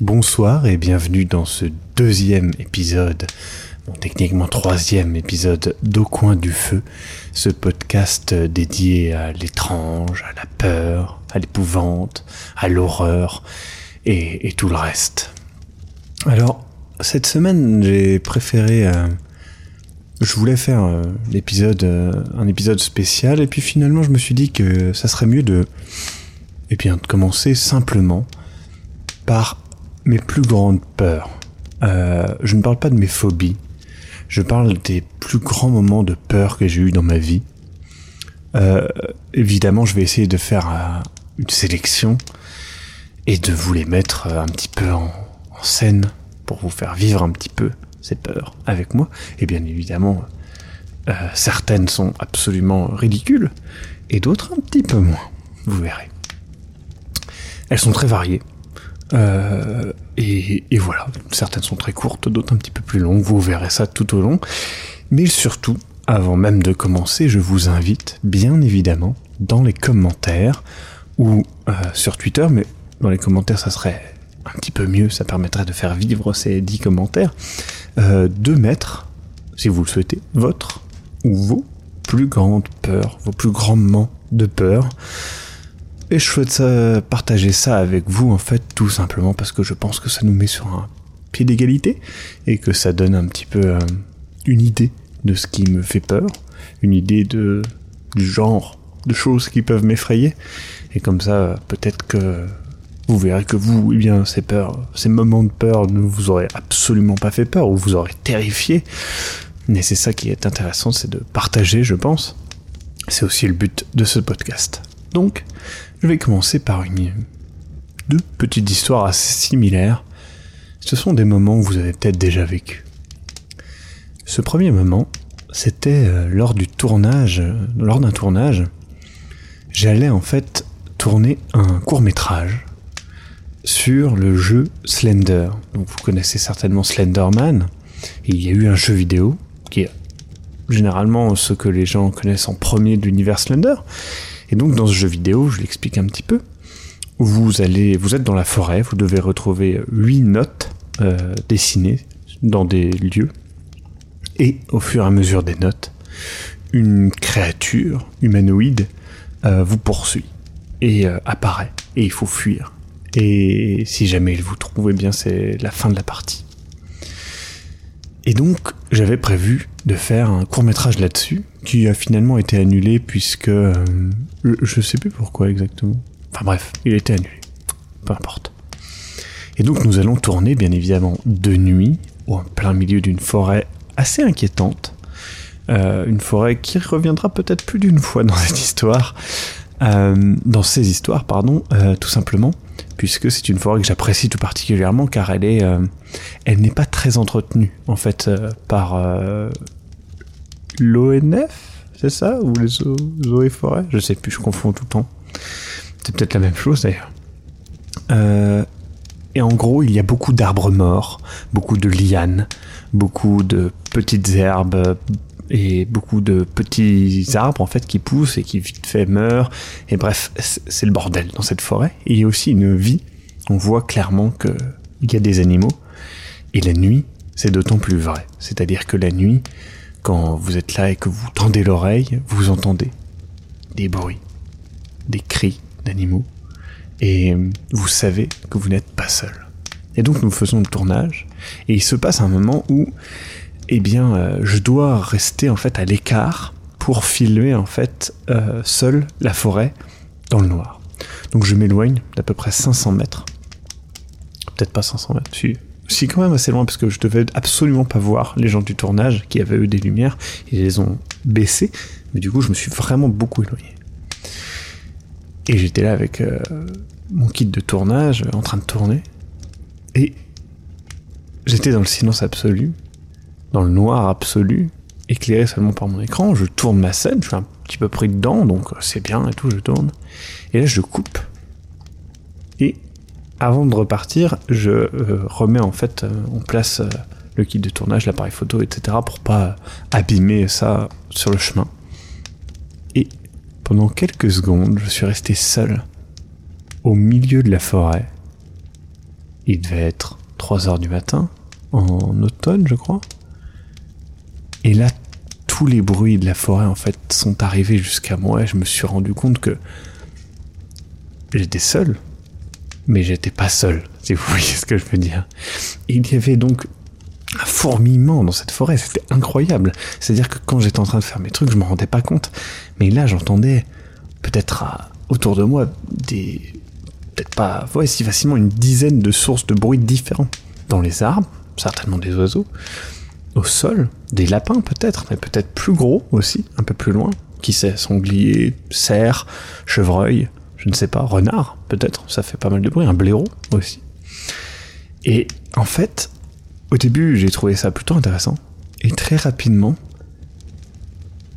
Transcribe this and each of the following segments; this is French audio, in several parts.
Bonsoir et bienvenue dans ce deuxième épisode, techniquement troisième épisode d'Au coin du feu, ce podcast dédié à l'étrange, à la peur, à l'épouvante, à l'horreur et, tout le reste. Alors, cette semaine, j'ai préféré... Euh, je voulais faire euh, euh, un épisode spécial et puis finalement je me suis dit que ça serait mieux de, eh bien, de commencer simplement par mes plus grandes peurs. Euh, je ne parle pas de mes phobies. Je parle des plus grands moments de peur que j'ai eu dans ma vie. Euh, évidemment, je vais essayer de faire euh, une sélection et de vous les mettre un petit peu en, en, scène pour vous faire vivre un petit peu ces peurs avec moi. Et bien évidemment, certaines sont absolument ridicules et d'autres un petit peu moins. Vous verrez. Elles sont très variées. Euh, et, voilà, certaines sont très courtes, d'autres un petit peu plus longues, vous verrez ça tout au long. Mais surtout, avant même de commencer, je vous invite, bien évidemment, dans les commentaires ou euh, sur Twitter, mais dans les commentaires ça serait un petit peu mieux, ça permettrait de faire vivre ces 10 commentaires, euh, de mettre, si vous le souhaitez, votre ou vos plus grandes peurs, vos plus grands moments de peur. Et je souhaite ça, partager ça avec vous, en fait, tout simplement parce que je pense que ça nous met sur un pied d'égalité et que ça donne un petit peu euh, une idée de ce qui me fait peur, une idée de, du genre de choses qui peuvent m'effrayer. Et comme ça, peut-être que vous verrez que vous, eh bien, ces peurs, ces moments de peur ne vous auraient absolument pas fait peur ou vous auraient terrifié. Mais c'est ça qui est intéressant, c'est de partager, je pense. C'est aussi le but de ce podcast. Donc, je vais commencer par deux petites histoires assez similaires. Ce sont des moments que vous avez peut-être déjà vécu. Ce premier moment, c'était euh, lors du tournage, lors d'un tournage, j'allais en fait tourner un court métrage sur le jeu Slender. Donc vous connaissez certainement Slenderman. il y a eu un jeu vidéo qui est généralement ce que les gens connaissent en premier de l'univers Slender. Et donc dans ce jeu vidéo, je l'explique un petit peu, vous allez, vous êtes dans la forêt, vous devez retrouver huit notes euh, dessinées dans des lieux, et au fur et à mesure des notes, une créature humanoïde euh, vous poursuit et euh, apparaît, et il faut fuir. Et si jamais vous trouvez bien, c'est la fin de la partie. Et donc, j'avais prévu de faire un court métrage là-dessus, qui a finalement été annulé puisque euh, je sais plus pourquoi exactement. Enfin bref, il a été annulé. Peu importe. Et donc nous allons tourner bien évidemment de nuit, en plein milieu d'une forêt assez inquiétante. Euh, une forêt qui reviendra peut-être plus d'une fois dans cette histoire. Euh, dans ces histoires, pardon, euh, tout simplement, puisque c'est une forêt que j'apprécie tout particulièrement car elle est, euh, elle n'est pas très entretenue en fait euh, par l'ONF, c'est ça Ou les eaux, et forêts Je sais plus, je confonds tout le temps. C'est peut-être la même chose d'ailleurs. Euh, et en gros, il y a beaucoup d'arbres morts, beaucoup de lianes, beaucoup de petites herbes et beaucoup de petits arbres en fait qui poussent et qui vite fait meurent. Et bref, c'est le bordel dans cette forêt. Il y a aussi une vie. On voit clairement que il y a des animaux. Et la nuit, c'est d'autant plus vrai. C'est-à-dire que la nuit, quand vous êtes là et que vous tendez l'oreille, vous entendez des bruits, des cris d'animaux, et vous savez que vous n'êtes pas seul. Et donc nous faisons le tournage, et il se passe un moment où, eh bien, euh, je dois rester en fait à l'écart pour filmer en fait euh, seul la forêt dans le noir. Donc je m'éloigne d'à peu près 500 mètres, peut-être pas 500 mètres, si quand même assez loin parce que je devais absolument pas voir les gens du tournage qui avaient eu des lumières, ils les ont baissées, mais du coup je me suis vraiment beaucoup éloigné. Et j'étais là avec euh, mon kit de tournage en train de tourner, et j'étais dans le silence absolu, dans le noir absolu, éclairé seulement par mon écran, je tourne ma scène, je suis un petit peu pris dedans, donc c'est bien et tout, je tourne, et là je coupe. Et avant de repartir, je euh, remets en fait euh, en place euh, le kit de tournage, l'appareil photo, etc. pour pas abîmer ça sur le chemin. Et pendant quelques secondes, je suis resté seul au milieu de la forêt Il devait être 3 heures du matin, en automne, je crois. Et là, tous les bruits de la forêt, en fait, sont arrivés jusqu'à moi et je me suis rendu compte que j'étais seul, mais j'étais pas seul, si vous voyez ce que je veux dire. il y avait donc un fourmillement dans cette forêt, c'était incroyable. C'est-à-dire que quand j'étais en train de faire mes trucs, je me rendais pas compte. Mais là, j'entendais peut-être autour de moi des peut-être pas, si facilement une dizaine de sources de bruit différents. Dans les arbres, certainement des oiseaux. Au sol, des lapins peut-être, mais peut-être plus gros aussi, un peu plus loin. Qui sait, sanglier, cerf, chevreuil, je ne sais pas, renard peut-être, ça fait pas mal de bruit, un blaireau aussi. Et en fait, au début, j'ai trouvé ça plutôt intéressant. Et très rapidement,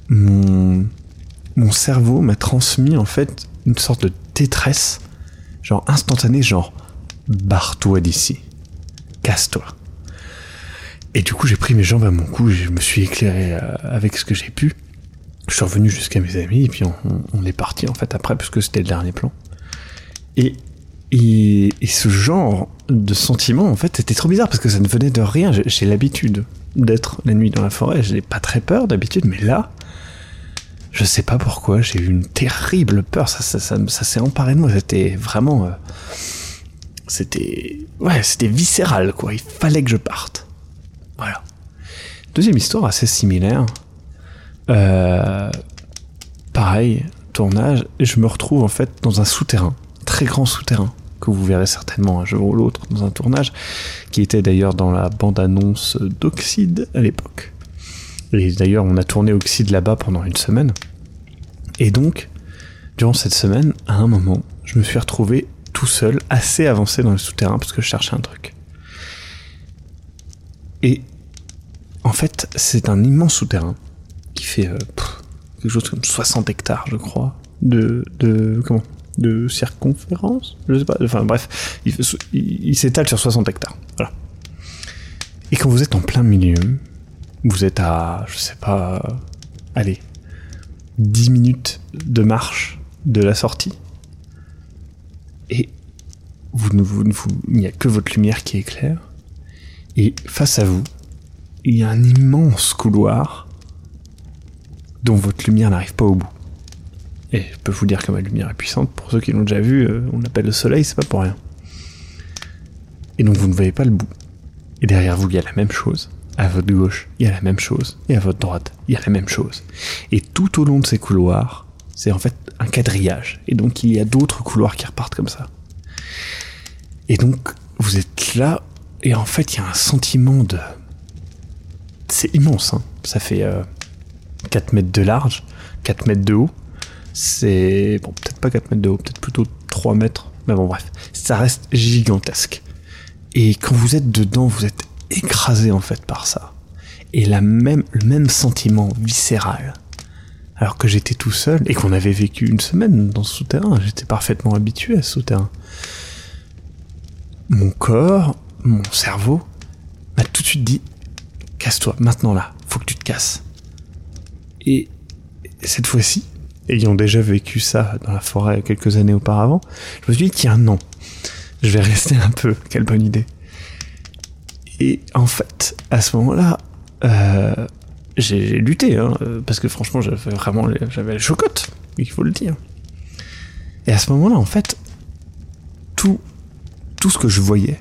mon, mon cerveau m'a transmis en fait une sorte de détresse genre instantané, genre barre-toi d'ici, casse-toi. Et du coup, j'ai pris mes jambes à mon cou, je me suis éclairé euh, avec ce que j'ai pu. Je suis revenu jusqu'à mes amis, et puis on, est parti en fait après, puisque c'était le dernier plan. Et, et, ce genre de sentiment, en fait, c'était trop bizarre parce que ça ne venait de rien. J'ai l'habitude d'être la nuit dans la forêt, je n'ai pas très peur d'habitude, mais là, je sais pas pourquoi, j'ai eu une terrible peur. Ça, ça, ça, s'est emparé de moi. C'était vraiment. Euh, c'était. Ouais, c'était viscéral, quoi. Il fallait que je parte. Voilà. Deuxième histoire assez similaire. Euh, pareil, tournage. Je me retrouve en fait dans un souterrain. Très grand souterrain. Que vous verrez certainement un jour ou l'autre dans un tournage. Qui était d'ailleurs dans la bande-annonce d'Oxide à l'époque. Et d'ailleurs, on a tourné Oxide là-bas pendant une semaine. Et donc, durant cette semaine, à un moment, je me suis retrouvé tout seul, assez avancé dans le souterrain, parce que je cherchais un truc. Et en fait, c'est un immense souterrain qui fait euh, quelque chose comme 60 hectares, je crois, de, de comment de circonférence, je sais pas. Enfin bref, il, s'étale sur 60 hectares. Voilà. Et quand vous êtes en plein milieu, vous êtes à, je sais pas, allez, 10 minutes de marche de la sortie. Et vous, il n'y a que votre lumière qui éclaire. Et face à vous, il y a un immense couloir dont votre lumière n'arrive pas au bout. Et je peux vous dire que ma lumière est puissante. Pour ceux qui l'ont déjà vu, euh, on l'appelle le soleil, c'est pas pour rien. Et donc vous ne voyez pas le bout. Et derrière vous, il y a la même chose à votre gauche, il y a la même chose, et à votre droite, il y a la même chose. Et tout au long de ces couloirs, c'est en fait un quadrillage. Et donc il y a d'autres couloirs qui repartent comme ça. Et donc vous êtes là, et en fait il y a un sentiment de... C'est immense, hein. ça fait 4 euh, mètres de large, 4 mètres de haut. C'est... Bon, peut-être pas 4 mètres de haut, peut-être plutôt 3 mètres. Mais bon, bref, ça reste gigantesque. Et quand vous êtes dedans, vous êtes écrasé en fait par ça. Et la même, le même sentiment viscéral. Alors que j'étais tout seul et qu'on avait vécu une semaine dans ce souterrain, j'étais parfaitement habitué à ce souterrain. Mon corps, mon cerveau m'a tout de suite dit casse-toi, maintenant là, faut que tu te casses. Et cette fois-ci, ayant déjà vécu ça dans la forêt quelques années auparavant, je me suis dit tiens non, je vais rester un peu, quelle bonne idée. Et en fait, à ce moment-là, euh, j'ai lutté, hein, parce que franchement, j'avais vraiment j'avais la chocotte, il faut le dire. Et à ce moment-là, en fait, tout, tout ce que je voyais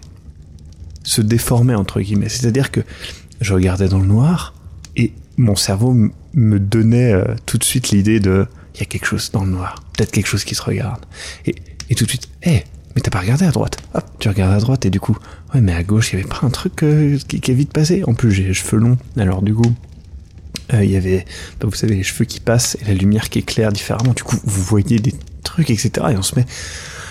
se déformait, entre guillemets. C'est-à-dire que je regardais dans le noir et mon cerveau me donnait euh, tout de suite l'idée de il y a quelque chose dans le noir, peut-être quelque chose qui se regarde. Et, et tout de suite, hé, mais t'as pas regardé à droite. Hop, tu regardes à droite et du coup, ouais, mais à gauche, il y avait pas un truc euh, qui, est vite passé. En plus, j'ai les cheveux longs, alors du coup, euh, il y avait, bah, vous savez, les cheveux qui passent et la lumière qui éclaire différemment. Du coup, vous voyez des trucs, etc. Et on se met,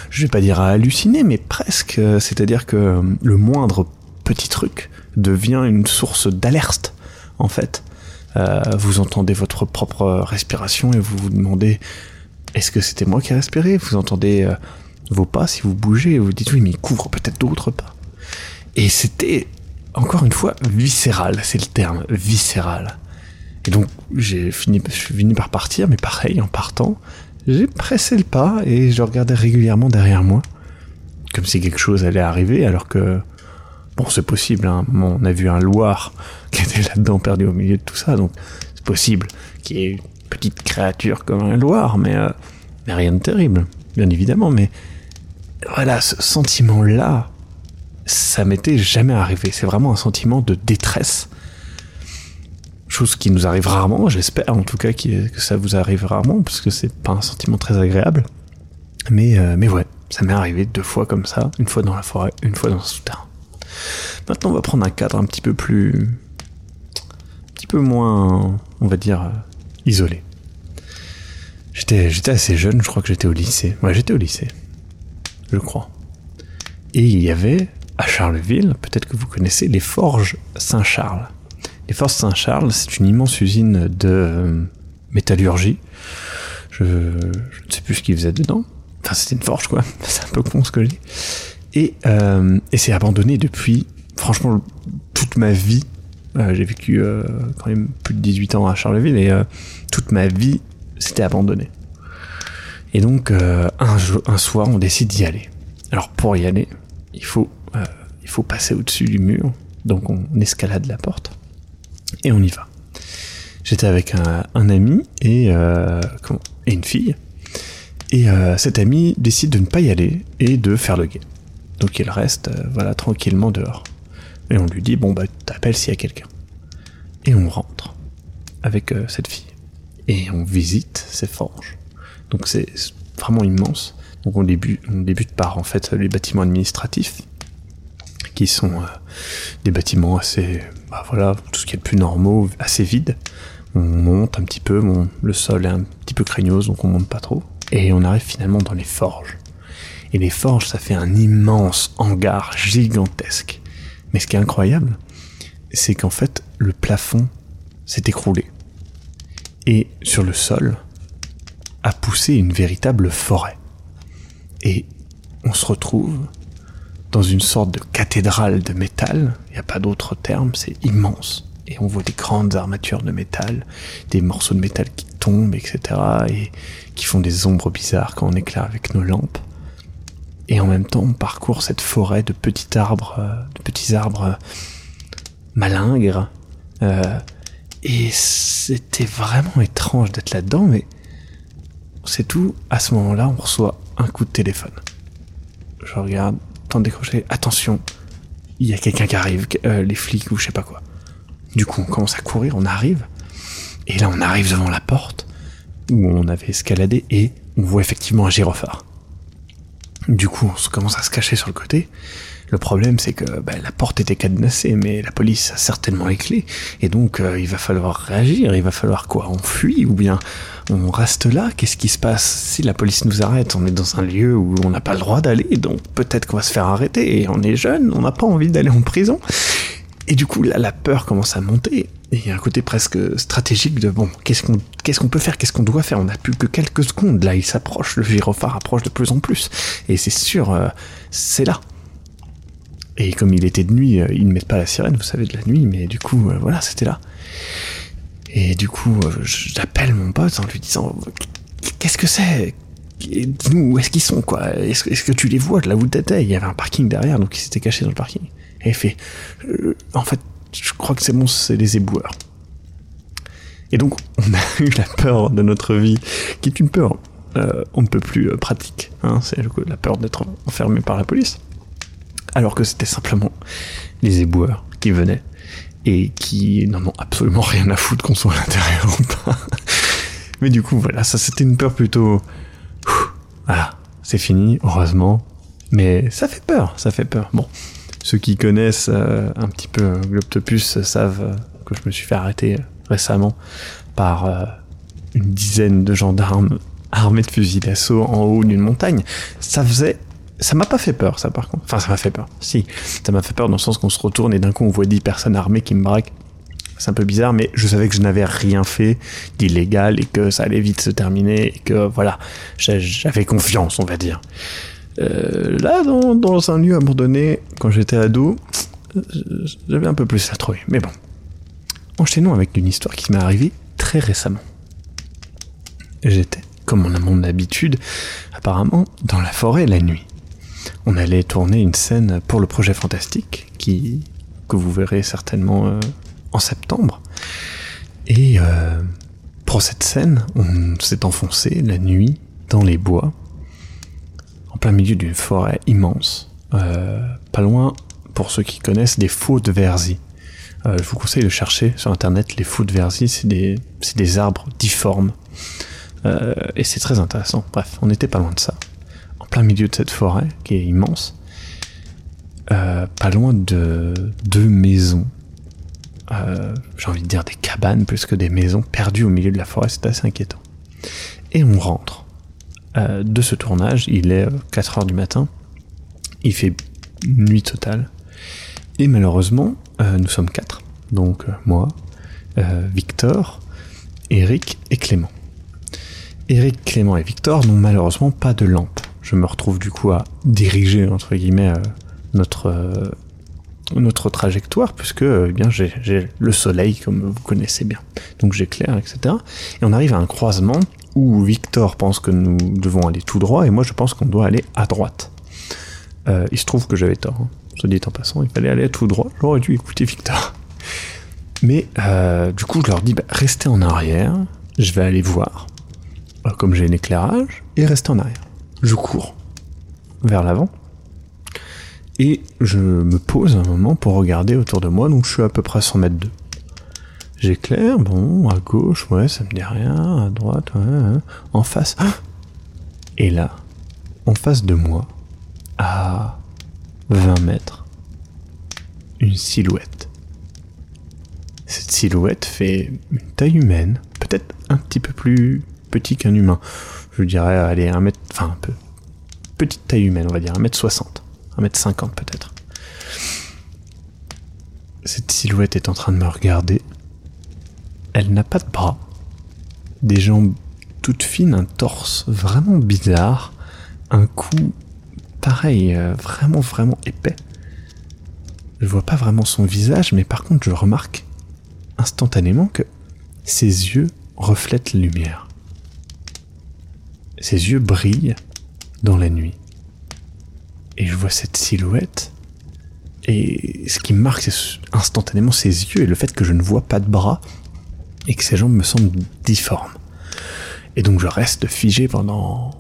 je vais pas dire à halluciner, mais presque. C'est-à-dire que le moindre petit truc devient une source d'alerte, en fait. Euh, vous entendez votre propre respiration et vous vous demandez est-ce que c'était moi qui ai respiré? Vous entendez vos pas, si vous bougez, vous dites oui, mais il couvre peut-être d'autres pas. Et c'était, encore une fois, viscéral, c'est le terme, viscéral. Et donc, j'ai je suis fini par partir, mais pareil, en partant, j'ai pressé le pas et je regardais régulièrement derrière moi comme si quelque chose allait arriver, alors que bon, c'est possible. Hein. on a vu un Loir qui était là-dedans perdu au milieu de tout ça, donc c'est possible qu'il y ait une petite créature comme un Loir, mais, euh, mais rien de terrible, bien évidemment. Mais voilà, ce sentiment-là, ça m'était jamais arrivé. C'est vraiment un sentiment de détresse. Chose qui nous arrive rarement, j'espère en tout cas que ça vous arrive rarement, parce que c'est pas un sentiment très agréable. Mais, euh, mais ouais, ça m'est arrivé deux fois comme ça, une fois dans la forêt, une fois dans le souterrain. Maintenant, on va prendre un cadre un petit peu plus. un petit peu moins, on va dire, euh, isolé. J'étais, j'étais assez jeune, je crois que j'étais au lycée. Ouais, j'étais au lycée. Je crois. Et il y avait à Charleville, peut-être que vous connaissez les Forges Saint-Charles. Les Forges Saint-Charles, c'est une immense usine de euh, métallurgie. Je, ne sais plus ce qu'ils faisaient dedans. Enfin, c'était une forge, quoi. C'est un peu con ce que je dis. Et, euh, et c'est abandonné depuis, franchement, toute ma vie. Euh, j'ai vécu quand même plus de 18 ans à Charleville et toute ma vie, c'était abandonné. Et donc, un, un soir, on décide d'y aller. Alors, pour y aller, il faut il faut passer au-dessus du mur. Donc on escalade la porte et on y va. J'étais avec un, ami et, euh, et, une fille. Et euh, cet ami décide de ne pas y aller et de faire le guet. Donc il reste voilà tranquillement dehors. Et on lui dit bon bah t'appelles s'il y a quelqu'un. Et on rentre avec cette fille. Et on visite ces forges. Donc c'est vraiment immense. Donc on débute, par en fait les bâtiments administratifs qui sont euh, des bâtiments assez, bah voilà, tout ce qui est plus normaux, assez vides. On monte un petit peu, le sol est un petit peu craignos, donc on monte pas trop. Et on arrive finalement dans les forges. Et les forges, ça fait un immense hangar gigantesque. Mais ce qui est incroyable, c'est qu'en fait, le plafond s'est écroulé. Et sur le sol a poussé une véritable forêt. Et on se retrouve dans une sorte de cathédrale de métal, il n'y a pas d'autre terme, c'est immense. Et on voit des grandes armatures de métal, des morceaux de métal qui tombent, etc. et qui font des ombres bizarres quand on éclaire avec nos lampes. Et en même temps, on parcourt cette forêt de petits arbres, euh, de petits arbres malingres. Euh, et c'était vraiment étrange d'être là-dedans, mais c'est tout. À ce moment-là, on reçoit un coup de téléphone. Je regarde, décrocher. Attention, il y a quelqu'un qui arrive, euh, les flics ou je sais pas quoi. Du coup, on commence à courir, on arrive. Et là, on arrive devant la porte où on avait escaladé et on voit effectivement un gyrophare. Du coup, on commence à se cacher sur le côté. Le problème, c'est que bah, la porte était cadenassée, mais la police a certainement les clés. Et donc, euh, il va falloir réagir. Il va falloir quoi? On fuit ou bien on reste là? Qu'est-ce qui se passe? Si la police nous arrête, on est dans un lieu où on n'a pas le droit d'aller, donc peut-être qu'on va se faire arrêter. Et on est jeune, on n'a pas envie d'aller en prison. Et du coup, là, la peur commence à monter. Il y a un côté presque stratégique de bon, qu'est-ce qu'on qu'est-ce qu'on peut faire, qu'est-ce qu'on doit faire? On n'a plus que quelques secondes. Là, il s'approche, le gyrophare approche de plus en plus. Et c'est sûr, euh, c'est là. Et comme il était de nuit, euh, ils ne mettent pas la sirène, vous savez, de la nuit, mais du coup, euh, voilà, c'était là. Et du coup, euh, j'appelle mon pote en lui disant Qu'est-ce que c'est? Dis-nous, où est-ce qu'ils sont, quoi? Est-ce que tu les vois de là où t'étais? Il y avait un parking derrière, donc ils s'étaient cachés dans le parking. Et il fait En fait, je crois que c'est bon, c'est les éboueurs. Et donc, on a eu la peur de notre vie, qui est une peur on ne peut plus pratique. Hein, c'est la peur d'être enfermé par la police alors que c'était simplement les éboueurs qui venaient et qui n'en ont absolument rien à foutre qu'on soit à l'intérieur ou pas. Mais du coup, voilà, ça c'était une peur plutôt... Voilà, c'est fini, heureusement. Mais ça fait peur, ça fait peur. Bon, ceux qui connaissent euh, un petit peu Globtopus savent euh, que je me suis fait arrêter récemment par euh, une dizaine de gendarmes armés de fusils d'assaut en haut d'une montagne. Ça faisait ça m'a pas fait peur, ça par contre. Enfin, ça m'a fait peur. Si, ça m'a fait peur dans le sens qu'on se retourne et d'un coup on voit 10 personnes armées qui me braquent. C'est un peu bizarre, mais je savais que je n'avais rien fait d'illégal et que ça allait vite se terminer et que voilà, j'avais confiance, on va dire. Euh, là, dans, dans, un lieu abandonné, quand j'étais ado, j'avais un peu plus à trouver. Mais bon, enchaînons avec une histoire qui m'est arrivée très récemment. J'étais, comme on a mon habitude, apparemment, dans la forêt la nuit. On allait tourner une scène pour le projet Fantastique, qui, que vous verrez certainement euh, en septembre. Et euh, pour cette scène, on s'est enfoncé la nuit dans les bois, en plein milieu d'une forêt immense, euh, pas loin, pour ceux qui connaissent, des faux de Verzy. je vous conseille de chercher sur internet les faux de Verzy, c'est des, des arbres difformes. et c'est très intéressant. Bref, on n'était pas loin de ça plein milieu de cette forêt qui est immense, euh, pas loin de deux maisons. Euh, j'ai envie de dire des cabanes plus que des maisons perdues au milieu de la forêt, c'est assez inquiétant. Et on rentre euh, de ce tournage, il est 4 heures du matin, il fait nuit totale, et malheureusement, nous sommes quatre. Donc moi, Victor, Eric et Clément. Eric, Clément et Victor n'ont malheureusement pas de lampe je me retrouve du coup à diriger entre guillemets euh, notre euh, notre trajectoire puisque euh, eh bien j'ai le soleil comme vous connaissez bien. Donc j'éclaire etc et on arrive à un croisement où Victor pense que nous devons aller tout droit et moi je pense qu'on doit aller à droite. Il se trouve que j'avais tort hein. se dit en passant il fallait aller tout droit. J'aurais dû écouter Victor. Mais du coup je leur dis bah, restez en arrière. Je vais aller voir comme j'ai un éclairage et restez en arrière je cours vers l'avant et je me pose un moment pour regarder autour de moi, donc je suis à peu près à 100 mètres d'eux. J'éclaire, bon, à gauche, ouais, ça me dit rien, à droite, ouais, en face. Et là, en face de moi, à 20 mètres, une silhouette. Cette silhouette fait une taille humaine, peut-être un petit peu plus petit qu'un humain je dirais, aller un mètre, enfin un peu, petite taille humaine, on va dire, un mètre 60, un mètre 50 peut-être. Cette silhouette est en train de me regarder. Elle n'a pas de bras, des jambes toutes fines, un torse vraiment bizarre, un cou pareil, euh, vraiment vraiment épais. Je vois pas vraiment son visage, mais par contre je remarque instantanément que ses yeux reflètent la lumière. Ses yeux brillent dans la nuit. Et je vois cette silhouette. Et ce qui marque, c'est instantanément ses yeux et le fait que je ne vois pas de bras et que ses jambes me semblent difformes. Et donc je reste figé pendant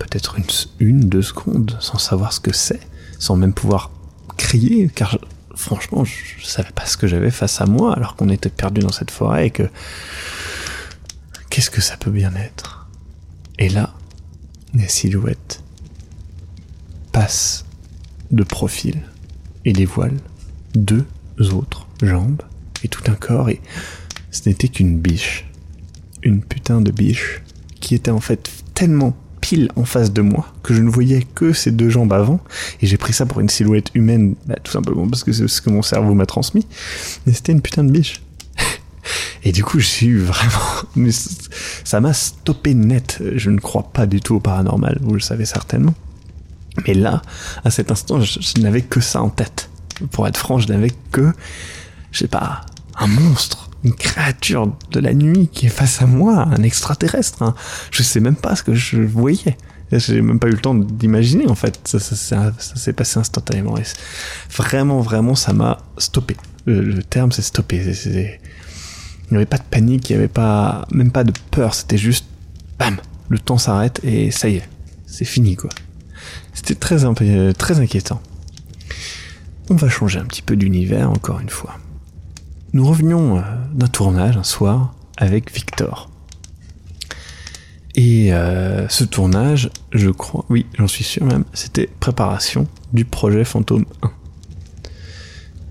peut-être une, deux secondes sans savoir ce que c'est, sans même pouvoir crier, car franchement, je, je savais pas ce que j'avais face à moi alors qu'on était perdu dans cette forêt et que. Qu'est-ce que ça peut bien être? Et là, les silhouettes passent de profil et les voilent deux autres jambes et tout un corps. Et ce n'était qu'une biche. Une putain de biche qui était en fait tellement pile en face de moi que je ne voyais que ces deux jambes avant. Et j'ai pris ça pour une silhouette humaine bah, tout simplement parce que c'est ce que mon cerveau m'a transmis. Mais c'était une putain de biche et du coup, j'ai eu vraiment, ça m'a stoppé net. Je ne crois pas du tout au paranormal, vous le savez certainement. Mais là, à cet instant, je, n'avais que ça en tête. Pour être franc, je n'avais que, je sais pas, un monstre, une créature de la nuit qui est face à moi, un extraterrestre. Hein. Je sais même pas ce que je voyais. J'ai même pas eu le temps d'imaginer en fait. Ça, s'est passé instantanément. vraiment, vraiment, ça m'a stoppé. Le, terme, c'est stoppé. Il n'y avait pas de panique, il n'y avait pas, même pas de peur, c'était juste, bam, le temps s'arrête et ça y est, c'est fini quoi. C'était très, très inquiétant. On va changer un petit peu d'univers encore une fois. Nous revenions euh, d'un tournage un soir avec Victor. Et euh, ce tournage, je crois, oui, j'en suis sûr même, c'était préparation du projet Fantôme 1.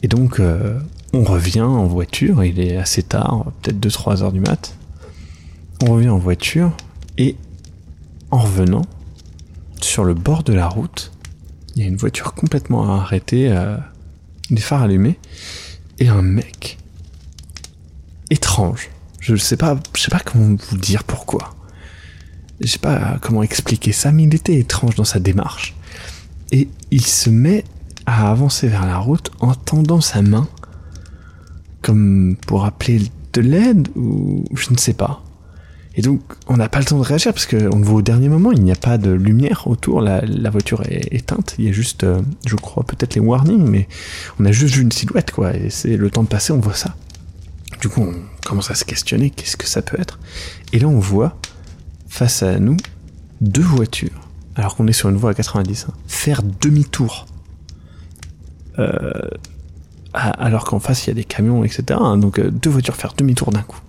Et donc, euh, on revient en voiture, il est assez tard, peut-être 2-3 heures du mat. On revient en voiture et en revenant, sur le bord de la route, il y a une voiture complètement arrêtée, euh, des phares allumés, et un mec étrange. Je ne sais pas, je sais pas comment vous dire pourquoi. Je sais pas comment expliquer ça, mais il était étrange dans sa démarche. Et il se met à avancer vers la route en tendant sa main comme pour appeler de l'aide ou je ne sais pas. Et donc, on n'a pas le temps de réagir parce qu'on le voit au dernier moment, il n'y a pas de lumière autour, la, voiture est éteinte, il y a juste, euh, je crois, peut-être les warnings, mais on a juste vu une silhouette, quoi, et c'est le temps de passer, on voit ça. Du coup, on commence à se questionner, qu'est-ce que ça peut être? Et là, on voit, face à nous, deux voitures, alors qu'on est sur une voie à 90, hein, faire demi-tour. Euh, alors qu'en face, il y a des camions, etc. Hein, donc, euh, deux voitures faire demi-tour d'un coup.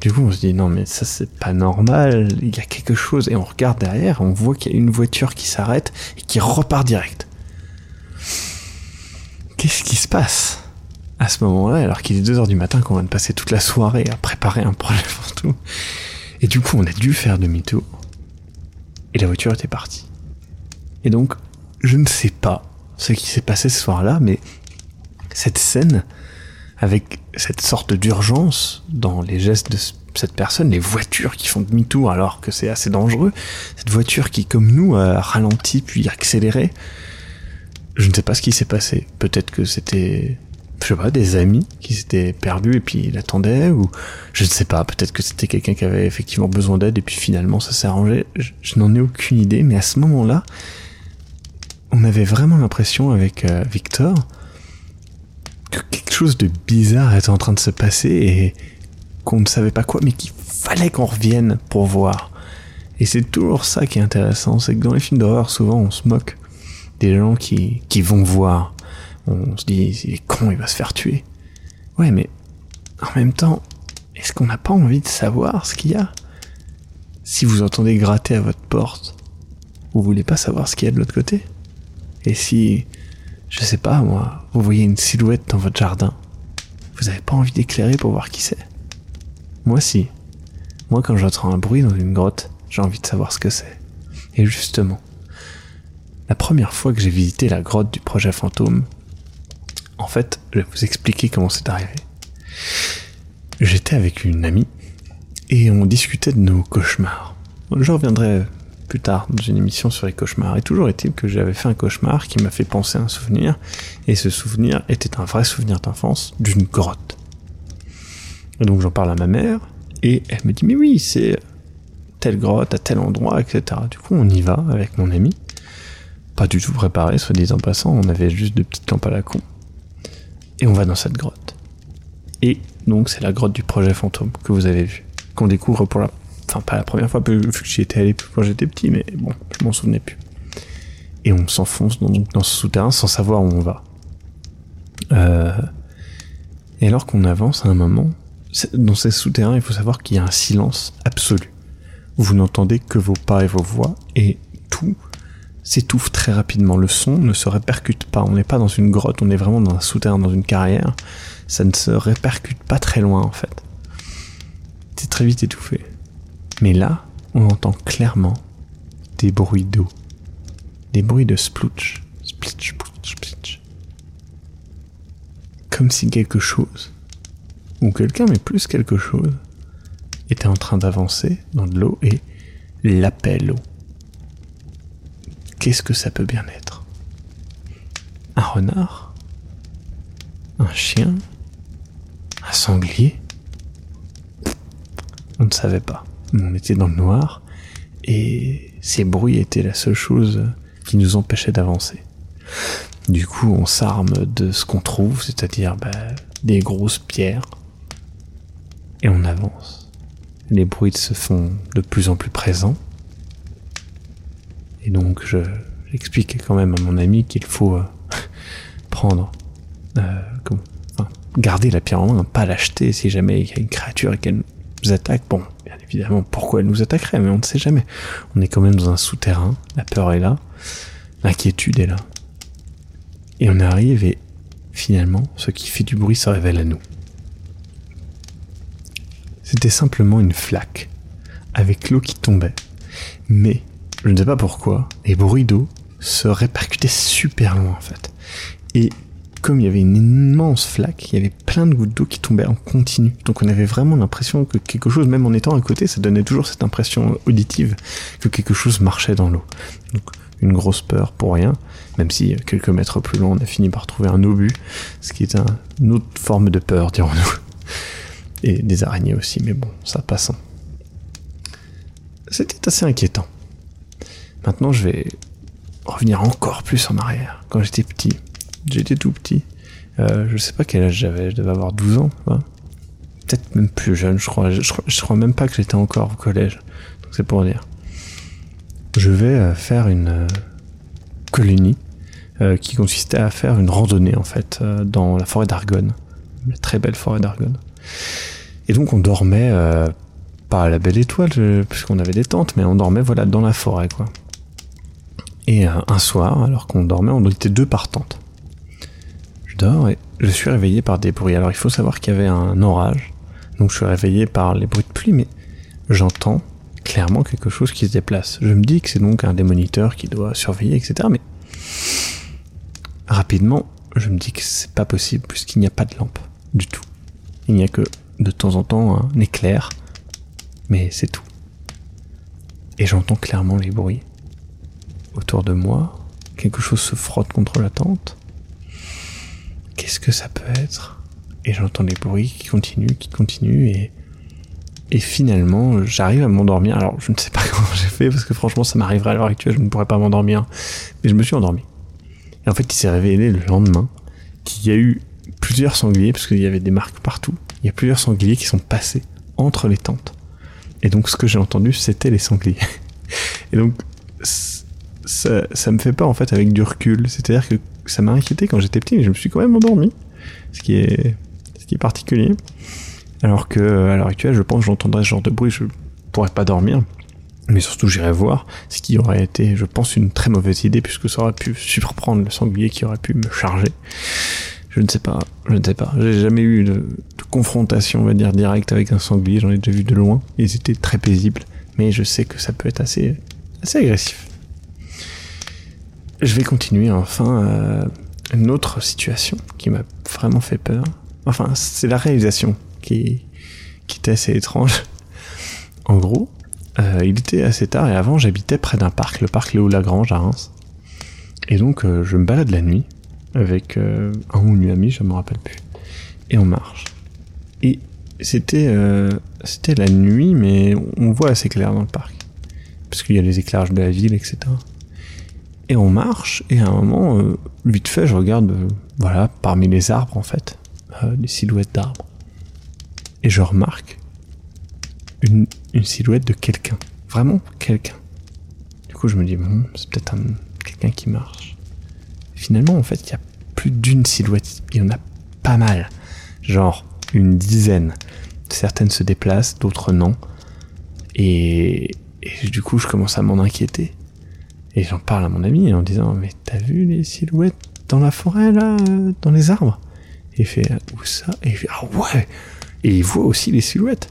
Du coup, on se dit non, mais ça c'est pas normal. Il y a quelque chose et on regarde derrière, on voit qu'il y a une voiture qui s'arrête et qui repart direct. Qu'est-ce qui se passe à ce moment-là, alors qu'il est 2 heures du matin, qu'on vient de passer toute la soirée à préparer un projet tout Et du coup, on a dû faire demi-tour. Et la voiture était partie. Et donc, je ne sais pas ce qui s'est passé ce soir-là, mais cette scène avec cette sorte d'urgence dans les gestes de cette personne, les voitures qui font demi-tour alors que c'est assez dangereux, cette voiture qui, comme nous, a ralenti puis accéléré. Je ne sais pas ce qui s'est passé. Peut-être que c'était, je sais pas, des amis qui s'étaient perdus et puis il attendait, ou je ne sais pas, peut-être que c'était quelqu'un qui avait effectivement besoin d'aide et puis finalement ça s'est arrangé. Je, n'en ai aucune idée, mais à ce moment-là, on avait vraiment l'impression avec euh, Victor quelque chose de bizarre était en train de se passer et qu'on ne savait pas quoi, mais qu'il fallait qu'on revienne pour voir. Et c'est toujours ça qui est intéressant, c'est que dans les films d'horreur, souvent on se moque des gens qui, qui vont voir. On se dit, il est con, il va se faire tuer. Ouais, mais en même temps, est-ce qu'on n'a pas envie de savoir ce qu'il y a? Si vous entendez gratter à votre porte, vous voulez pas savoir ce qu'il y a de l'autre côté? Et si je sais pas, moi, vous voyez une silhouette dans votre jardin. Vous avez pas envie d'éclairer pour voir qui c'est? Moi si. Moi quand j'entends un bruit dans une grotte, j'ai envie de savoir ce que c'est. Et justement, la première fois que j'ai visité la grotte du projet fantôme, en fait, je vais vous expliquer comment c'est arrivé. J'étais avec une amie et on discutait de nos cauchemars. Je reviendrai plus tard dans une émission sur les cauchemars. Et toujours est-il que j'avais fait un cauchemar qui m'a fait penser à un souvenir, et ce souvenir était un vrai souvenir d'enfance d'une grotte. Et donc j'en parle à ma mère, et elle me dit mais oui, c'est telle grotte à tel endroit, etc. Du coup on y va avec mon ami. Pas du tout préparé, soit dit en passant, on avait juste de petites lampes à la con. Et on va dans cette grotte. Et donc c'est la grotte du projet fantôme que vous avez vu, qu'on découvre pour la Enfin, pas la première fois, vu que j'y étais allé quand j'étais petit, mais bon, je m'en souvenais plus. Et on s'enfonce dans, ce souterrain sans savoir où on va. Euh, et alors qu'on avance à un moment, dans ces souterrains, il faut savoir qu'il y a un silence absolu. Vous n'entendez que vos pas et vos voix, et tout s'étouffe très rapidement. Le son ne se répercute pas. On n'est pas dans une grotte, on est vraiment dans un souterrain, dans une carrière. Ça ne se répercute pas très loin, en fait. C'est très vite étouffé. Mais là, on entend clairement des bruits d'eau, des bruits de splooch, splitch, splooch, splitch. Comme si quelque chose, ou quelqu'un, mais plus quelque chose, était en train d'avancer dans de l'eau et l'appelle l'eau. Qu'est-ce que ça peut bien être? Un renard? Un chien? Un sanglier? On ne savait pas on était dans le noir, et ces bruits étaient la seule chose qui nous empêchait d'avancer. Du coup, on s'arme de ce qu'on trouve, c'est-à-dire bah, des grosses pierres, et on avance. Les bruits se font de plus en plus présents, et donc je, j'explique quand même à mon ami qu'il faut euh, prendre, euh, garder la pierre en main, pas l'acheter si jamais il y a une créature et qu'elle nous attaque. Bon, évidemment pourquoi elle nous attaquerait, mais on ne sait jamais. On est quand même dans un souterrain, la peur est là, l'inquiétude est là. Et on arrive et finalement, ce qui fait du bruit se révèle à nous. C'était simplement une flaque, avec l'eau qui tombait. Mais, je ne sais pas pourquoi, les bruits d'eau se répercutaient super loin en fait. Et comme il y avait une immense flaque, il y avait plein de gouttes d'eau qui tombaient en continu. Donc on avait vraiment l'impression que quelque chose, même en étant à côté, ça donnait toujours cette impression auditive que quelque chose marchait dans l'eau. Donc une grosse peur pour rien, même si quelques mètres plus loin, on a fini par trouver un obus, ce qui est une autre forme de peur, dirons-nous. Et des araignées aussi, mais bon, ça passant. c'était assez inquiétant. Maintenant, je vais revenir encore plus en arrière. Quand j'étais petit, j'étais tout petit. Euh, je sais pas quel âge j'avais, je devais avoir 12 ans. Peut-être même plus jeune, je crois. Je, crois. même pas que j'étais encore au collège. Donc c'est pour dire. Je vais euh, faire une euh, colonie euh, qui consistait à faire une randonnée en fait dans la forêt d'Argonne. Une très belle forêt d'Argonne. Et donc on dormait pas à la belle étoile puisqu'on avait des tentes, mais on dormait voilà dans la forêt quoi. Et un soir, alors qu'on dormait, on était deux par tente. Je dors et je suis réveillé par des bruits. Alors il faut savoir qu'il y avait un orage, donc je suis réveillé par les bruits de pluie, mais j'entends clairement quelque chose qui se déplace. Je me dis que c'est donc un des moniteurs qui doit surveiller, etc. Mais rapidement, je me dis que c'est pas possible puisqu'il n'y a pas de lampe du tout. Il n'y a que de temps en temps un éclair, mais c'est tout. Et j'entends clairement les bruits. Autour de moi, quelque chose se frotte contre la tente. Qu'est-ce que ça peut être? Et j'entends des bruits qui continuent, qui continuent, et, et finalement, j'arrive à m'endormir. Alors, je ne sais pas comment j'ai fait, parce que franchement, ça m'arriverait à l'heure actuelle, je ne pourrais pas m'endormir. Mais je me suis endormi. Et en fait, il s'est révélé le lendemain qu'il y a eu plusieurs sangliers, parce qu'il y avait des marques partout. Il y a plusieurs sangliers qui sont passés entre les tentes. Et donc, ce que j'ai entendu, c'était les sangliers. Et donc, ça, ça me fait pas en fait avec du recul. C'est-à-dire que ça m'a inquiété quand j'étais petit, mais je me suis quand même endormi. Ce qui est, ce qui est particulier. Alors que, à l'heure actuelle, je pense que j'entendrais ce genre de bruit, je pourrais pas dormir. Mais surtout, j'irai voir, ce qui aurait été, je pense, une très mauvaise idée, puisque ça aurait pu surprendre le sanglier qui aurait pu me charger. Je ne sais pas, je ne sais pas. J'ai jamais eu de, confrontation, on va dire, directe avec un sanglier. J'en ai déjà vu de loin. Ils étaient très paisibles. Mais je sais que ça peut être assez, assez agressif. Je vais continuer enfin euh, une autre situation qui m'a vraiment fait peur. Enfin, c'est la réalisation qui, était assez étrange. En gros, euh, il était assez tard et avant j'habitais près d'un parc, le parc Léo Lagrange à Reims. Et donc euh, je me balade la nuit avec un ou une amie, je me rappelle plus. Et on marche. Et c'était c'était la nuit, mais on voit assez clair dans le parc. Parce qu'il y a les éclairages de la ville, etc. Et on marche, et à un moment, euh, vite fait, je regarde, euh, voilà, parmi les arbres en fait, euh, des silhouettes d'arbres. Et je remarque une, une silhouette de quelqu'un. Vraiment quelqu'un. Du coup, je me dis, bon, c'est peut-être un, quelqu'un qui marche. finalement, en fait, il y a plus d'une silhouette. Il y en a pas mal. Genre une dizaine. Certaines se déplacent, d'autres non. Et du coup, je commence à m'en inquiéter. Et j'en parle à mon ami en disant mais t'as vu les silhouettes dans la forêt là, dans les arbres? Et il fait où ça? Et il fait ah ouais! Et il voit aussi les silhouettes.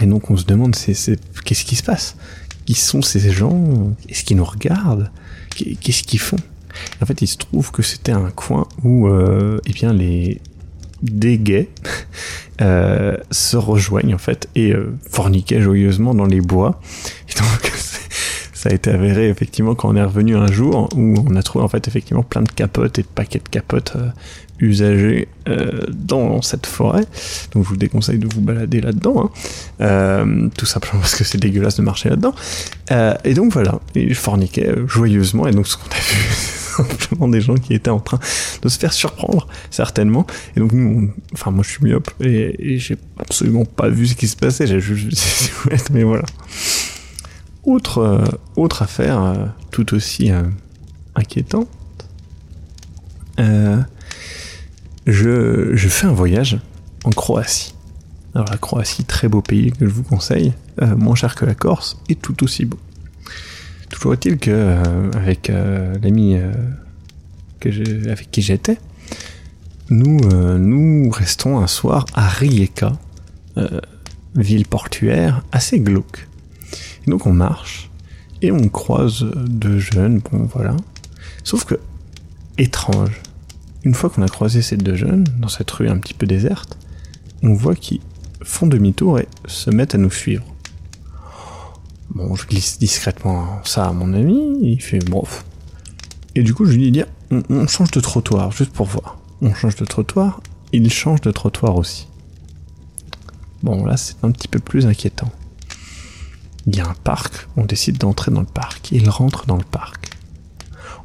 Et donc on se demande qu'est-ce qui se passe? Qui sont ces gens? Est-ce qu'ils nous regardent? Qu'est-ce qu'ils font? En fait il se trouve que c'était un coin où euh, eh bien les des gays euh, se rejoignent en fait et euh, forniquaient joyeusement dans les bois. ça a été avéré effectivement quand on est revenu un jour où on a trouvé en fait effectivement plein de capotes et de paquets de capotes euh, usagées euh, dans cette forêt. Donc je vous déconseille de vous balader là-dedans, hein. euh, tout simplement parce que c'est dégueulasse de marcher là-dedans. et donc voilà, ils forniquaient joyeusement et donc ce qu'on a vu simplement des gens qui étaient en train de se faire surprendre, certainement. Et donc nous, enfin moi je suis myope et, et j'ai absolument pas vu ce qui se passait, j'ai juste vu mais voilà. Autre, euh, autre affaire euh, tout aussi euh, inquiétante. je, je fais un voyage en Croatie. Alors la Croatie, très beau pays que je vous conseille, moins cher que la Corse et tout aussi beau. Toujours est-il que avec l'ami avec qui j'étais, nous nous restons un soir à Rijeka, ville portuaire assez glauque donc on marche et on croise deux jeunes, bon voilà. Sauf que, étrange, une fois qu'on a croisé ces deux jeunes, dans cette rue un petit peu déserte, on voit qu'ils font demi-tour et se mettent à nous suivre. Bon, je glisse discrètement ça à mon ami, il fait bof. Et du coup, je lui dis, on change de trottoir, juste pour voir. On change de trottoir, il change de trottoir aussi. Bon, là, c'est un petit peu plus inquiétant. Il y a un parc, on décide d'entrer dans le parc. Il rentre dans le parc.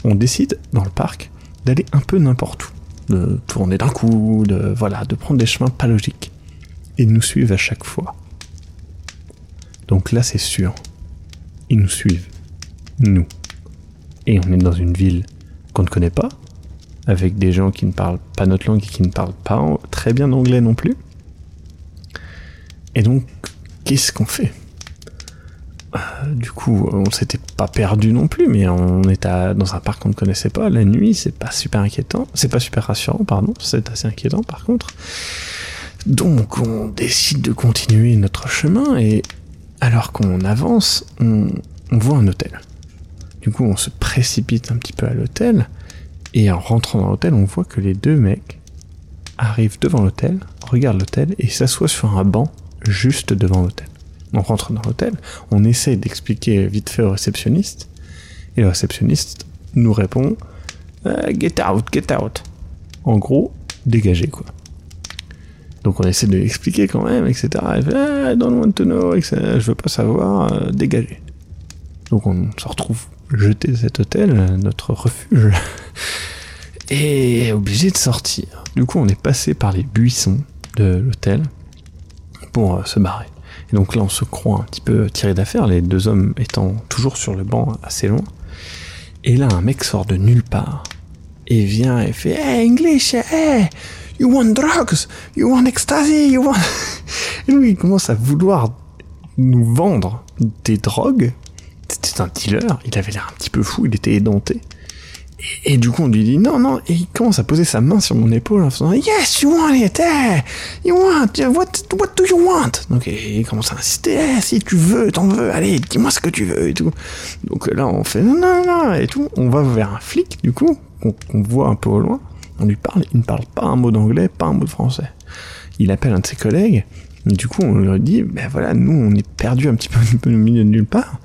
On décide dans le parc d'aller un peu n'importe où, de tourner d'un coup, de voilà, de prendre des chemins pas logiques. Ils nous suivent à chaque fois. Donc là, c'est sûr, ils nous suivent, nous. Et on est dans une ville qu'on ne connaît pas, avec des gens qui ne parlent pas notre langue et qui ne parlent pas très bien anglais non plus. Et donc, qu'est-ce qu'on fait? Du coup, on s'était pas perdu non plus, mais on était dans un parc qu'on ne connaissait pas. La nuit, c'est pas super inquiétant, c'est pas super rassurant, pardon, c'est assez inquiétant par contre. Donc, on décide de continuer notre chemin et alors qu'on avance, on, on voit un hôtel. Du coup, on se précipite un petit peu à l'hôtel et en rentrant dans l'hôtel, on voit que les deux mecs arrivent devant l'hôtel, regardent l'hôtel et s'assoient sur un banc juste devant l'hôtel. On rentre dans l'hôtel, on essaie d'expliquer vite fait au réceptionniste, et le réceptionniste nous répond euh, Get out, get out. En gros, dégagez quoi. Donc on essaie de l'expliquer quand même, etc. Il fait ah, don't want etc. Je veux pas savoir, euh, dégagez. Donc on se retrouve jeté de cet hôtel, notre refuge, et obligé de sortir. Du coup, on est passé par les buissons de l'hôtel pour euh, se barrer. Et donc là, on se croit un petit peu tiré d'affaire, les deux hommes étant toujours sur le banc assez loin. Et là, un mec sort de nulle part et vient et fait Hey, English, hey, you want drugs, you want ecstasy, you want. et lui, il commence à vouloir nous vendre des drogues. C'était un dealer, il avait l'air un petit peu fou, il était édenté. Et, du coup, on lui dit non, non, et il commence à poser sa main sur mon épaule en faisant Yes, you want it, hey, you want, what, what do you want? Donc, il commence à insister, hey, si tu veux, t'en veux, allez, dis-moi ce que tu veux et tout. Donc là, on fait non, non, non, et tout. On va vers un flic, du coup, qu'on voit un peu au loin. On lui parle, il ne parle pas un mot d'anglais, pas un mot de français. Il appelle un de ses collègues, du coup, on lui dit, ben voilà, nous, on est perdu un petit peu, un peu au milieu de nulle part.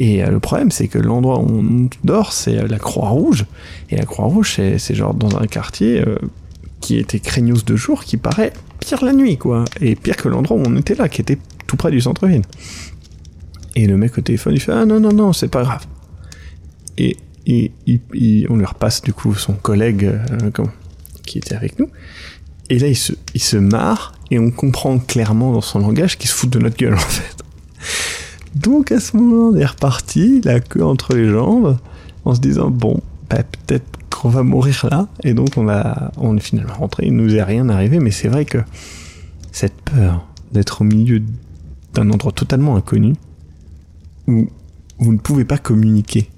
Et euh, le problème, c'est que l'endroit où on dort, c'est euh, la Croix-Rouge. Et la Croix-Rouge, c'est genre dans un quartier euh, qui était craignos de jour, qui paraît pire la nuit, quoi. Et pire que l'endroit où on était là, qui était tout près du centre-ville. Et le mec au téléphone, il fait Ah non, non, non, c'est pas grave. Et, on lui repasse du coup son collègue qui était avec nous. Et là, il se, il se marre, et on comprend clairement dans son langage qu'il se fout de notre gueule, en fait. Donc à ce moment, on est reparti, la queue entre les jambes, en se disant bon, bah, peut-être qu'on va mourir là. Et donc on a, on est finalement rentré. Il nous est rien arrivé, mais c'est vrai que cette peur d'être au milieu d'un endroit totalement inconnu où vous ne pouvez pas communiquer,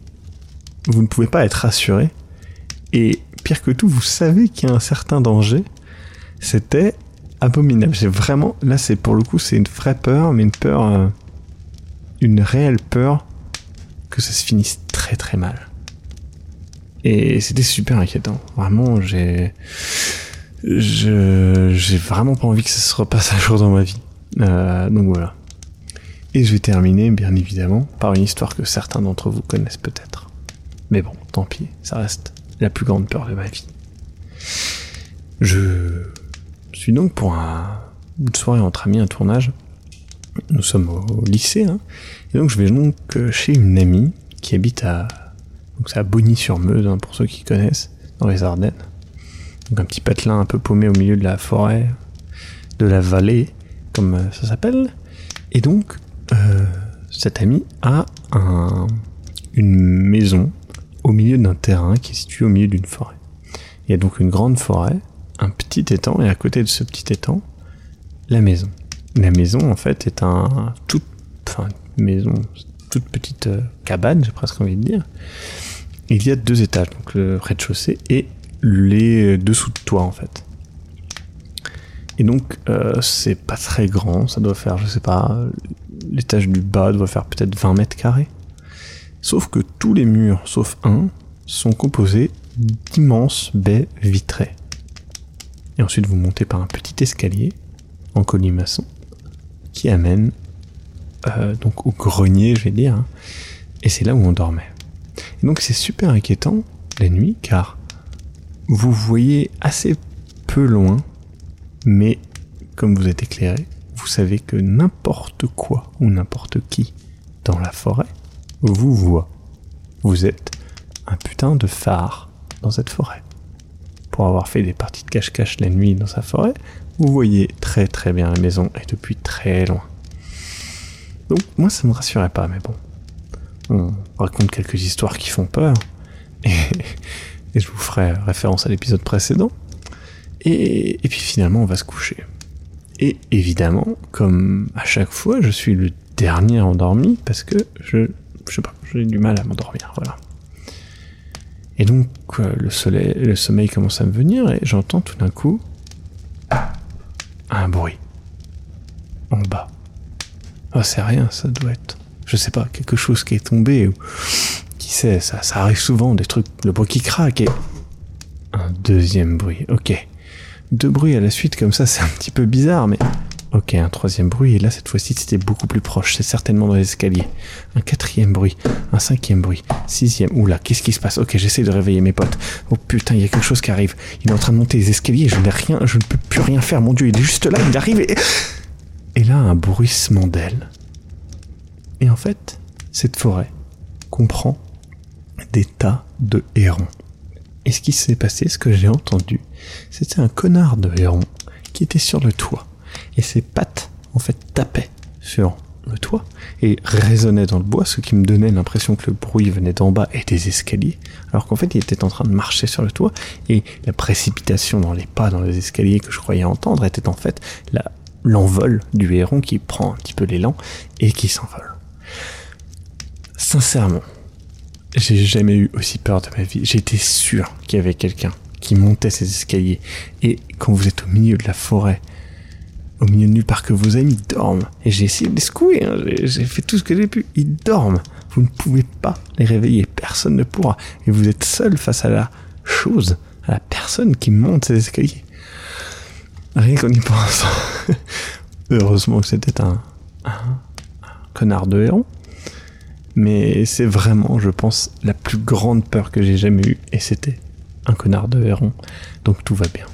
vous ne pouvez pas être rassuré, et pire que tout, vous savez qu'il y a un certain danger. C'était abominable. C'est vraiment, là, c'est pour le coup, c'est une vraie peur, mais une peur. Euh, une réelle peur que ça se finisse très très mal. Et c'était super inquiétant. Vraiment, j'ai, je, j'ai vraiment pas envie que ça se repasse un jour dans ma vie. Euh, donc voilà. Et je vais terminer, bien évidemment, par une histoire que certains d'entre vous connaissent peut-être. Mais bon, tant pis, ça reste la plus grande peur de ma vie. Je suis donc pour un, une soirée entre amis, un tournage, nous sommes au, lycée, hein. et donc je vais donc euh, chez une amie qui habite à, donc à Bonny-sur-Meuse, hein, pour ceux qui connaissent, dans les Ardennes. Donc un petit patelin un peu paumé au milieu de la forêt, de la vallée, comme euh, ça s'appelle. Et donc, euh, cette amie a un, une maison au milieu d'un terrain qui est situé au milieu d'une forêt. Il y a donc une grande forêt, un petit étang, et à côté de ce petit étang, la maison. La maison, en fait, est un toute, enfin, maison, toute petite euh, cabane, j'ai presque envie de dire. Il y a deux étages, donc le rez-de-chaussée et les dessous de toit, en fait. Et donc, euh, c'est pas très grand, ça doit faire, je sais pas, l'étage du bas doit faire peut-être 20 mètres carrés. Sauf que tous les murs, sauf un, sont composés d'immenses baies vitrées. Et ensuite, vous montez par un petit escalier en colimaçon qui amène euh, donc au grenier, je vais dire, hein. et c'est là où on dormait. Et donc c'est super inquiétant la nuit car vous voyez assez peu loin, mais comme vous êtes éclairé, vous savez que n'importe quoi ou n'importe qui dans la forêt vous voit. Vous êtes un putain de phare dans cette forêt. Pour avoir fait des parties de cache-cache la nuit dans sa forêt, vous voyez très très bien la maison et depuis très loin. Donc moi ça me rassurait pas, mais bon. On raconte quelques histoires qui font peur. Et, je vous ferai référence à l'épisode précédent. Et, puis finalement on va se coucher. Et évidemment, comme à chaque fois, je suis le dernier endormi parce que je, je sais pas, j'ai du mal à m'endormir, voilà. Et donc le soleil, le sommeil commence à me venir et j'entends tout d'un coup un bruit en bas. Oh, c'est rien, ça doit être, je sais pas, quelque chose qui est tombé ou qui sait, ça, ça arrive souvent, des trucs, le bois qui craque et un deuxième bruit. Ok, deux bruits à la suite comme ça, c'est un petit peu bizarre, mais Ok, un troisième bruit, et là cette fois-ci c'était beaucoup plus proche, c'est certainement dans l'escalier. Un quatrième bruit, un cinquième bruit, sixième, oula, qu'est-ce qui se passe? Ok, j'essaie de réveiller mes potes. Oh putain, il y a quelque chose qui arrive. Il est en train de monter les escaliers, je n'ai rien, je ne peux plus rien faire, mon dieu, il est juste là, il arrive et... Et là, un bruissement d'ailes. Et en fait, cette forêt comprend des tas de hérons. Et ce qui s'est passé, ce que j'ai entendu, c'était un connard de héron qui était sur le toit et ses pattes en fait tapaient sur le toit et résonnaient dans le bois, ce qui me donnait l'impression que le bruit venait d'en bas et des escaliers, alors qu'en fait il était en train de marcher sur le toit et la précipitation dans les pas dans les escaliers que je croyais entendre était en fait l'envol du héron qui prend un petit peu l'élan et qui s'envole. Sincèrement, j'ai jamais eu aussi peur de ma vie. J'étais sûr qu'il y avait quelqu'un qui montait ces escaliers. Et quand vous êtes au milieu de la forêt, au milieu de nulle part que vos amis dorment. Et j'ai essayé de les secouer, hein. j'ai fait tout ce que j'ai pu. Ils dorment. Vous ne pouvez pas les réveiller, personne ne pourra. Et vous êtes seul face à la chose, à la personne qui monte ces escaliers. Rien qu'en y pensant. Heureusement que c'était un, connard de héron. Mais c'est vraiment, je pense, la plus grande peur que j'ai jamais eue. Et c'était un connard de héron. Donc tout va bien.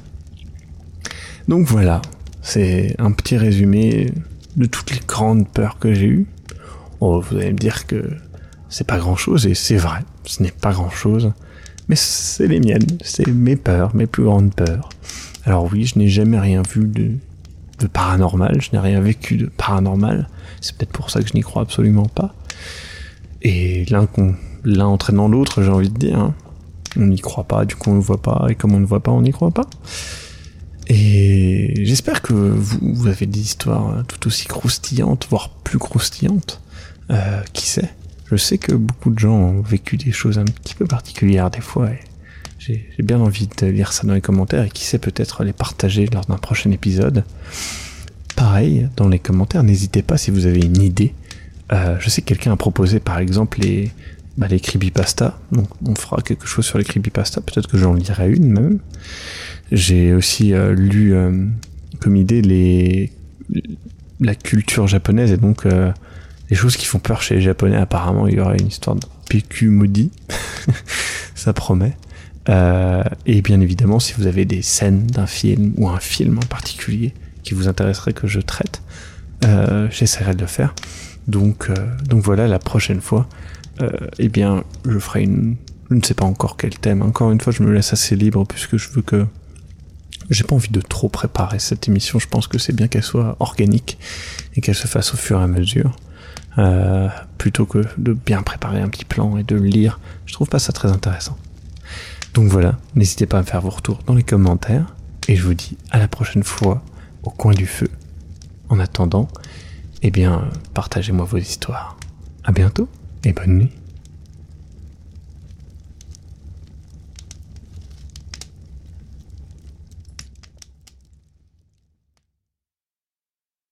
Donc voilà, c'est un petit résumé de toutes les grandes peurs que j'ai eues. Oh, vous allez me dire que c'est pas grand chose, et c'est vrai, ce n'est pas grand chose, mais c'est les miennes, c'est mes peurs, mes plus grandes peurs. Alors oui, je n'ai jamais rien vu de, paranormal, je n'ai rien vécu de paranormal, c'est peut-être pour ça que je n'y crois absolument pas. Et l'un l'un entraînant l'autre, j'ai envie de dire, hein. on n'y croit pas, du coup on ne voit pas, et comme on ne voit pas, on n'y croit pas. Et j'espère que vous, avez des histoires tout aussi croustillantes, voire plus croustillantes. Euh, qui sait? Je sais que beaucoup de gens ont vécu des choses un petit peu particulières des fois. Et j'ai bien envie de lire ça dans les commentaires et qui sait peut-être les partager lors d'un prochain épisode. Pareil, dans les commentaires, n'hésitez pas si vous avez une idée. Euh, je sais que quelqu'un a proposé par exemple les, bah, les creepypasta. Donc on fera quelque chose sur les creepypasta. Peut-être que j'en lirai une même. J'ai aussi euh, lu euh, comme idée les la culture japonaise et donc euh, les choses qui font peur chez les japonais. Apparemment, il y aurait une histoire de PQ maudit. Ça promet. et bien évidemment, si vous avez des scènes d'un film ou un film en particulier qui vous intéresserait que je traite, j'essaierai de le faire. Donc, donc voilà, la prochaine fois, eh bien, je ferai une, je ne sais pas encore quel thème. Encore une fois, je me laisse assez libre puisque je veux que j'ai pas envie de trop préparer cette émission. Je pense que c'est bien qu'elle soit organique et qu'elle se fasse au fur et à mesure. Euh, plutôt que de bien préparer un petit plan et de le lire. Je trouve pas ça très intéressant. Donc voilà, n'hésitez pas à me faire vos retours dans les commentaires. Et je vous dis à la prochaine fois au coin du feu. En attendant, eh bien, partagez-moi vos histoires. À bientôt et bonne nuit.